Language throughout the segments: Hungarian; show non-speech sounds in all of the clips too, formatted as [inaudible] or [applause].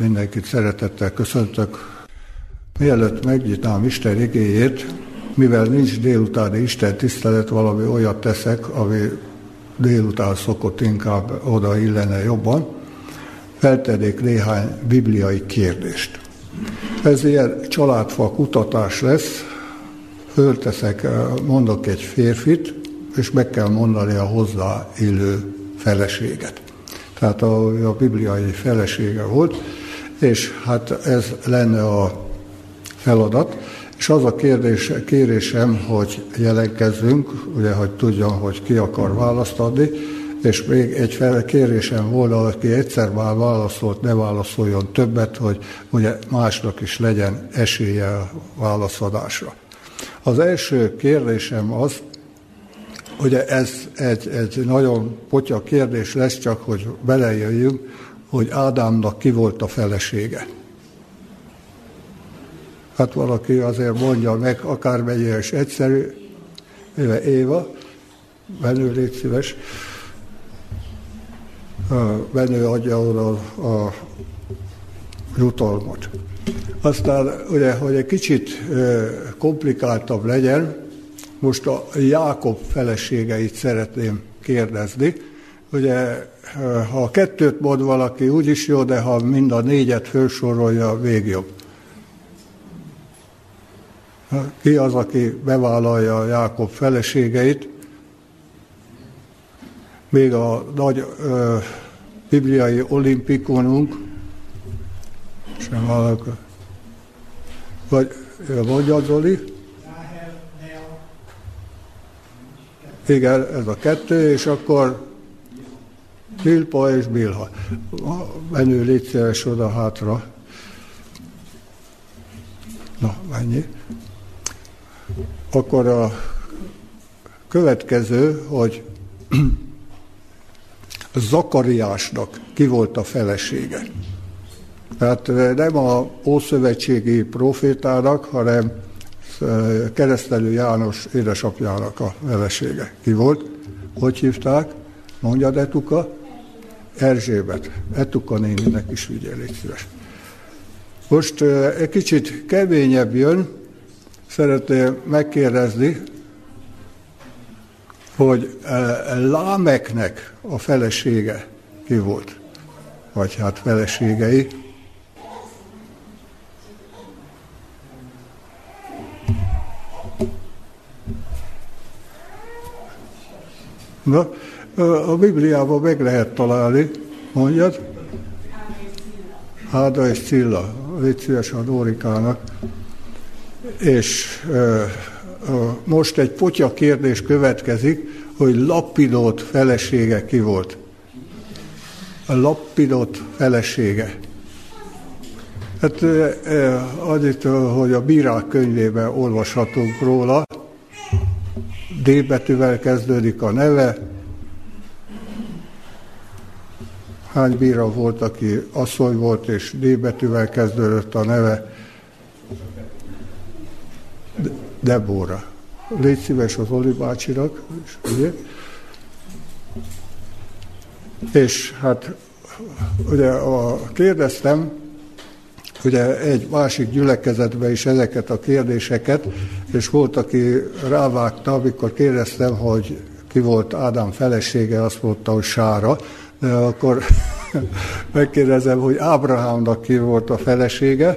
Mindenkit szeretettel köszöntök. Mielőtt megnyitnám Isten igéjét, mivel nincs délutáni Isten tisztelet, valami olyat teszek, ami délután szokott inkább oda illene jobban, feltennék néhány bibliai kérdést. Ez ilyen családfa kutatás lesz, fölteszek, mondok egy férfit, és meg kell mondani a hozzá illő feleséget. Tehát a, a bibliai felesége volt, és hát ez lenne a feladat. És az a kérdés, kérésem, hogy jelentkezzünk, ugye, hogy tudjam, hogy ki akar választ adni, és még egy fel, kérésem volna, aki egyszer már válaszolt, ne válaszoljon többet, hogy ugye másnak is legyen esélye a válaszadásra. Az első kérdésem az, ugye ez egy, egy nagyon potya kérdés lesz, csak hogy belejöjjünk, hogy Ádámnak ki volt a felesége. Hát valaki azért mondja meg, akármennyire is egyszerű, éve Éva, Benő, légy szíves, Benő adja oda a jutalmat. Aztán ugye, hogy egy kicsit komplikáltabb legyen, most a Jákob feleségeit szeretném kérdezni. Ugye ha a kettőt mond valaki, úgyis jó, de ha mind a négyet felsorolja, végjobb. Ki az, aki bevállalja a Jákob feleségeit? Még a nagy ö, bibliai olimpikonunk, sem hallok. Vagy mondja Zoli? Igen, ez a kettő, és akkor Bilpa és Bilha. Menő, légy oda hátra. Na, mennyi. Akkor a következő, hogy [clears throat] Zakariásnak ki volt a felesége. Tehát nem a Ószövetségi profétának, hanem keresztelő János édesapjának a felesége. Ki volt? Hogy hívták? Mondja, Etuka? Erzsébet. Etuka néninek is vigyél, légy szíves. Most egy kicsit keményebb jön, szeretném megkérdezni, hogy Lámeknek a felesége ki volt? Vagy hát feleségei. Na, a Bibliában meg lehet találni, mondjad? Háda és Cilla, légy szíves a Dórikának. És most egy potya kérdés következik, hogy Lapidót felesége ki volt. A Lapidót felesége. Hát annyit, hogy a bírák könyvében olvashatunk róla, D betűvel kezdődik a neve. Hány bíra volt, aki asszony volt, és D betűvel kezdődött a neve? Debóra. Légy szíves az Oli bácsinak. És, és hát ugye a, kérdeztem, ugye egy másik gyülekezetben is ezeket a kérdéseket, és volt, aki rávágta, amikor kérdeztem, hogy ki volt Ádám felesége, azt mondta, hogy Sára, de akkor [laughs] megkérdezem, hogy Ábrahámnak ki volt a felesége,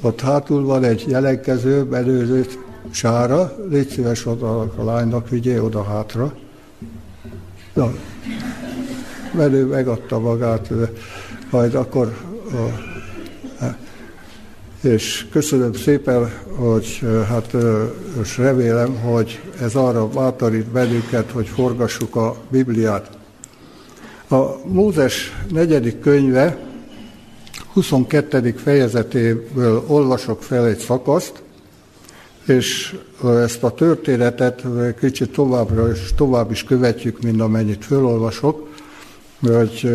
ott hátul van egy jelenkező, belőlő Sára, légy szíves oda a lánynak, vigyél oda hátra. Na, belő megadta magát, majd akkor a és köszönöm szépen, hogy hát és remélem, hogy ez arra bátorít bennünket, hogy forgassuk a Bibliát. A Mózes negyedik könyve 22. fejezetéből olvasok fel egy szakaszt, és ezt a történetet kicsit továbbra és tovább is követjük, mint amennyit fölolvasok, hogy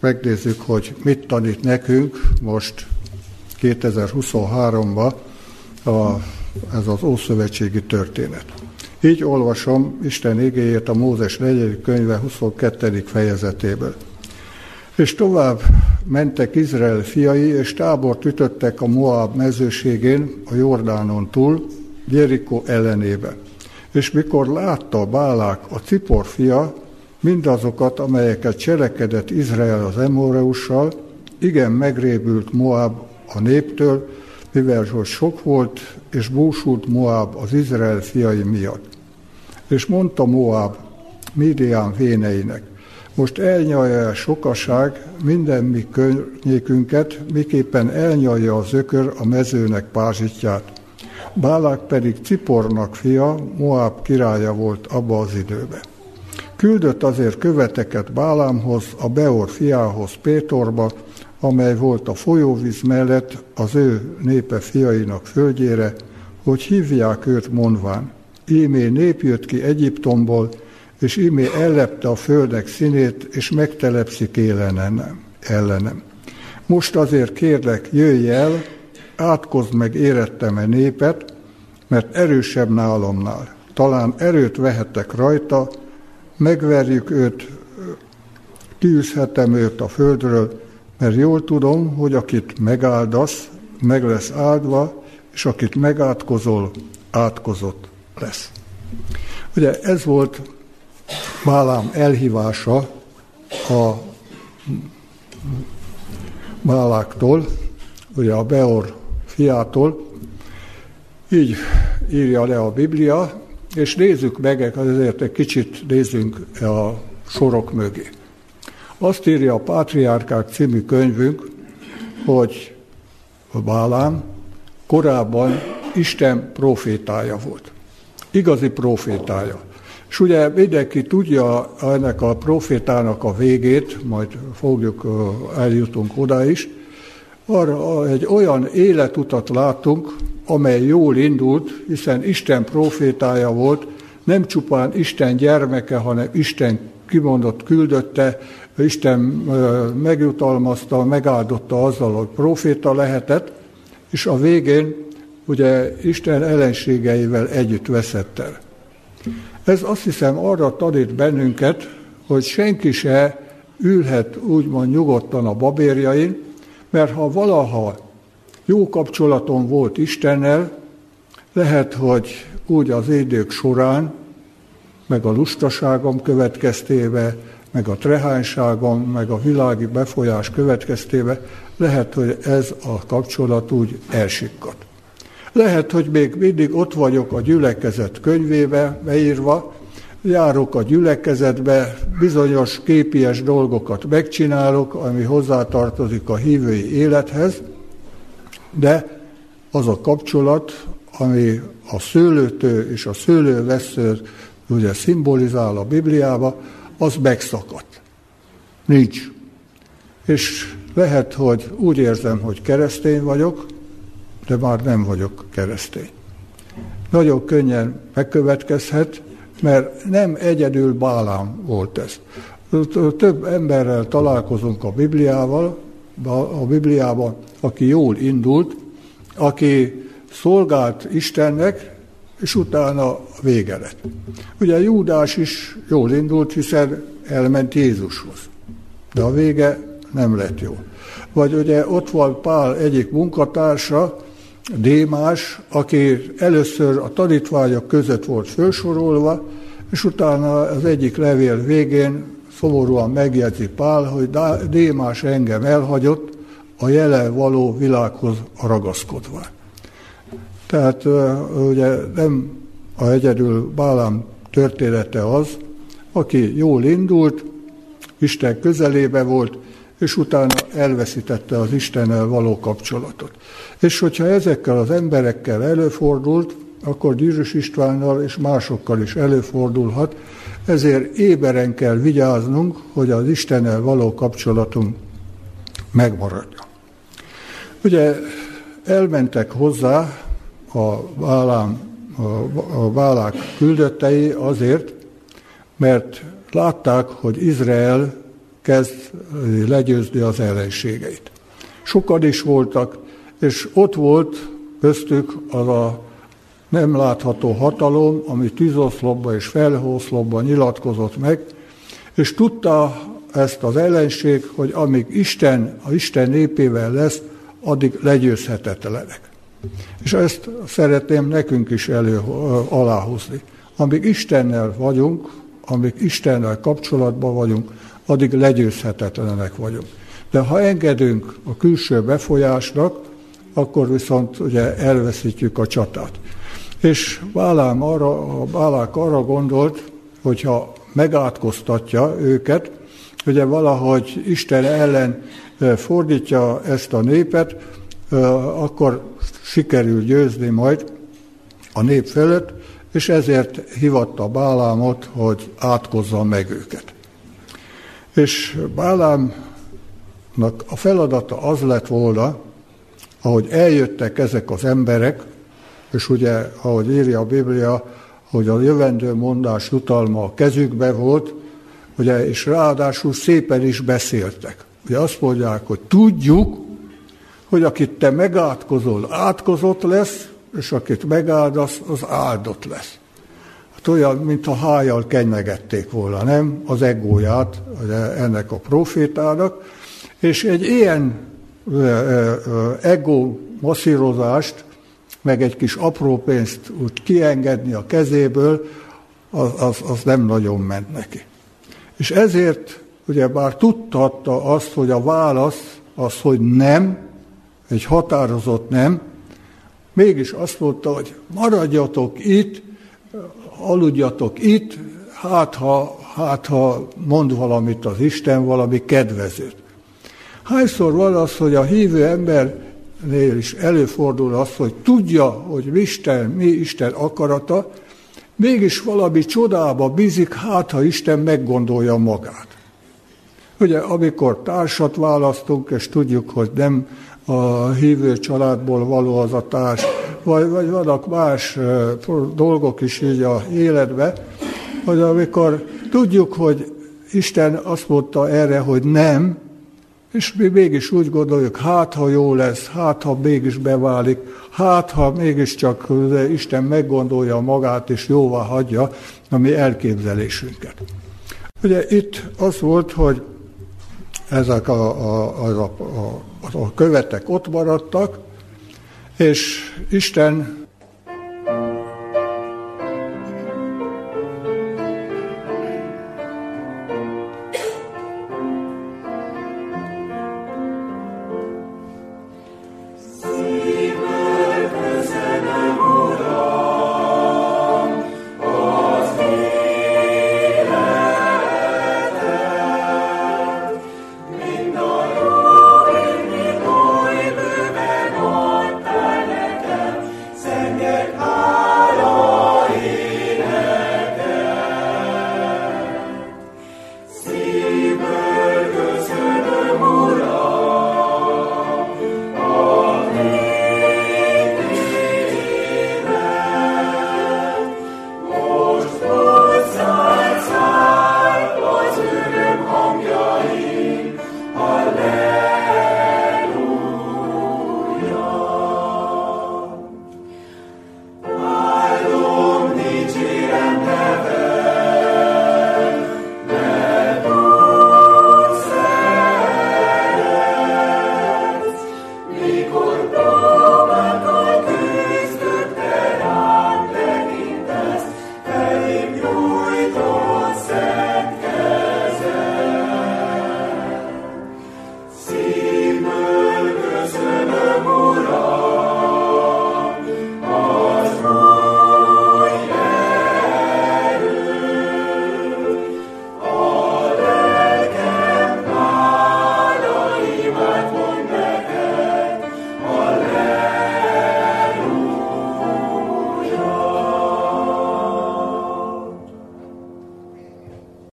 megnézzük, hogy mit tanít nekünk most 2023-ban a, ez az Ószövetségi történet. Így olvasom Isten igéjét a Mózes 4. könyve 22. fejezetéből. És tovább mentek Izrael fiai, és tábort ütöttek a Moab mezőségén, a Jordánon túl, Jeriko ellenébe. És mikor látta Bálák, a Cipor fia, mindazokat, amelyeket cselekedett Izrael az Emoreussal, igen megrébült Moab a néptől, mivel hogy sok volt, és búsult Moab az Izrael fiai miatt. És mondta Moab Midian véneinek, most elnyalja el sokaság minden mi környékünket, miképpen elnyalja az ökör a mezőnek pázsitját. Bálák pedig Cipornak fia, Moab királya volt abba az időben. Küldött azért követeket Bálámhoz, a Beor fiához, Pétorba, amely volt a folyóvíz mellett az ő népe fiainak földjére, hogy hívják őt mondván. Ímé nép jött ki Egyiptomból, és ímé ellepte a földek színét, és megtelepszik élenem, ellenem. Most azért kérlek, jöjj el, átkozd meg érettem e népet, mert erősebb nálamnál. Talán erőt vehetek rajta, megverjük őt, kiűzhetem őt a földről, mert jól tudom, hogy akit megáldasz, meg lesz áldva, és akit megátkozol, átkozott lesz. Ugye ez volt Bálám elhívása a Báláktól, ugye a Beor fiától, így írja le a Biblia, és nézzük meg, azért egy kicsit nézzünk a sorok mögé. Azt írja a Pátriárkák című könyvünk, hogy Bálám korábban Isten profétája volt. Igazi profétája. És ugye mindenki tudja ennek a profétának a végét, majd fogjuk, eljutunk oda is, arra egy olyan életutat látunk, amely jól indult, hiszen Isten profétája volt, nem csupán Isten gyermeke, hanem Isten kimondott küldötte, Isten megjutalmazta, megáldotta azzal, hogy proféta lehetett, és a végén ugye Isten ellenségeivel együtt veszett el. Ez azt hiszem arra tanít bennünket, hogy senki se ülhet úgymond nyugodtan a babérjain, mert ha valaha jó kapcsolatom volt Istennel, lehet, hogy úgy az idők során, meg a lustaságom következtébe, meg a trehányságom, meg a világi befolyás következtébe, lehet, hogy ez a kapcsolat úgy elsikkat. Lehet, hogy még mindig ott vagyok a gyülekezet könyvébe beírva, járok a gyülekezetbe, bizonyos képies dolgokat megcsinálok, ami hozzátartozik a hívői élethez, de az a kapcsolat, ami a szőlőtő és a szőlővesző ugye szimbolizál a Bibliába, az megszakadt. Nincs. És lehet, hogy úgy érzem, hogy keresztény vagyok, de már nem vagyok keresztény. Nagyon könnyen megkövetkezhet, mert nem egyedül Bálám volt ez. Több emberrel találkozunk a Bibliával, a Bibliában, aki jól indult, aki szolgált Istennek, és utána vége lett. Ugye Júdás is jól indult, hiszen elment Jézushoz. De a vége nem lett jó. Vagy ugye ott volt Pál egyik munkatársa, Démás, aki először a tanítványok között volt felsorolva, és utána az egyik levél végén szomorúan megjegyzi Pál, hogy Démás engem elhagyott, a jelen való világhoz ragaszkodva. Tehát ugye nem a egyedül Bálám története az, aki jól indult, Isten közelébe volt, és utána elveszítette az Istennel való kapcsolatot. És hogyha ezekkel az emberekkel előfordult, akkor Gyűrűs Istvánnal és másokkal is előfordulhat, ezért éberen kell vigyáznunk, hogy az Istennel való kapcsolatunk megmaradjon. Ugye elmentek hozzá a, Bálám, a Bálák küldöttei azért, mert látták, hogy Izrael kezd legyőzni az ellenségeit. Sokan is voltak, és ott volt köztük az a nem látható hatalom, ami tűzoszlopba és felhőoszlopba nyilatkozott meg, és tudta ezt az ellenség, hogy amíg Isten, a Isten népével lesz, addig legyőzhetetlenek. És ezt szeretném nekünk is elő aláhozni. Amíg Istennel vagyunk, amíg Istennel kapcsolatban vagyunk, addig legyőzhetetlenek vagyunk. De ha engedünk a külső befolyásnak, akkor viszont ugye elveszítjük a csatát. És Bálám arra, a Bálák arra gondolt, hogyha megátkoztatja őket, ugye valahogy Isten ellen fordítja ezt a népet, akkor sikerül győzni majd a nép felett, és ezért hivatta Bálámot, hogy átkozza meg őket. És Bálámnak a feladata az lett volna, ahogy eljöttek ezek az emberek, és ugye, ahogy írja a Biblia, hogy a jövendő mondás jutalma a kezükbe volt, ugye, és ráadásul szépen is beszéltek. Ugye azt mondják, hogy tudjuk, hogy akit te megátkozol, átkozott lesz, és akit megáldasz, az áldott lesz. Hát mint a hájjal kenyegették volna, nem? Az egóját ennek a profétának, és egy ilyen ego masszírozást, meg egy kis apró pénzt úgy kiengedni a kezéből, az, az, az nem nagyon ment neki. És ezért ugye bár tudhatta azt, hogy a válasz az, hogy nem, egy határozott nem, mégis azt mondta, hogy maradjatok itt, aludjatok itt, hát ha, hát ha mond valamit az Isten, valami kedvezőt. Hányszor van az, hogy a hívő embernél is előfordul az, hogy tudja, hogy Isten, mi Isten akarata, mégis valami csodába bízik, hát ha Isten meggondolja magát. Ugye, amikor társat választunk, és tudjuk, hogy nem a hívő családból való az a társ, vagy, vagy vannak más dolgok is így a életbe, hogy amikor tudjuk, hogy Isten azt mondta erre, hogy nem, és mi mégis úgy gondoljuk, hát ha jó lesz, hát ha mégis beválik, hát ha mégiscsak Isten meggondolja magát és jóvá hagyja a mi elképzelésünket. Ugye itt az volt, hogy ezek a, a, a, a, a követek ott maradtak, és Isten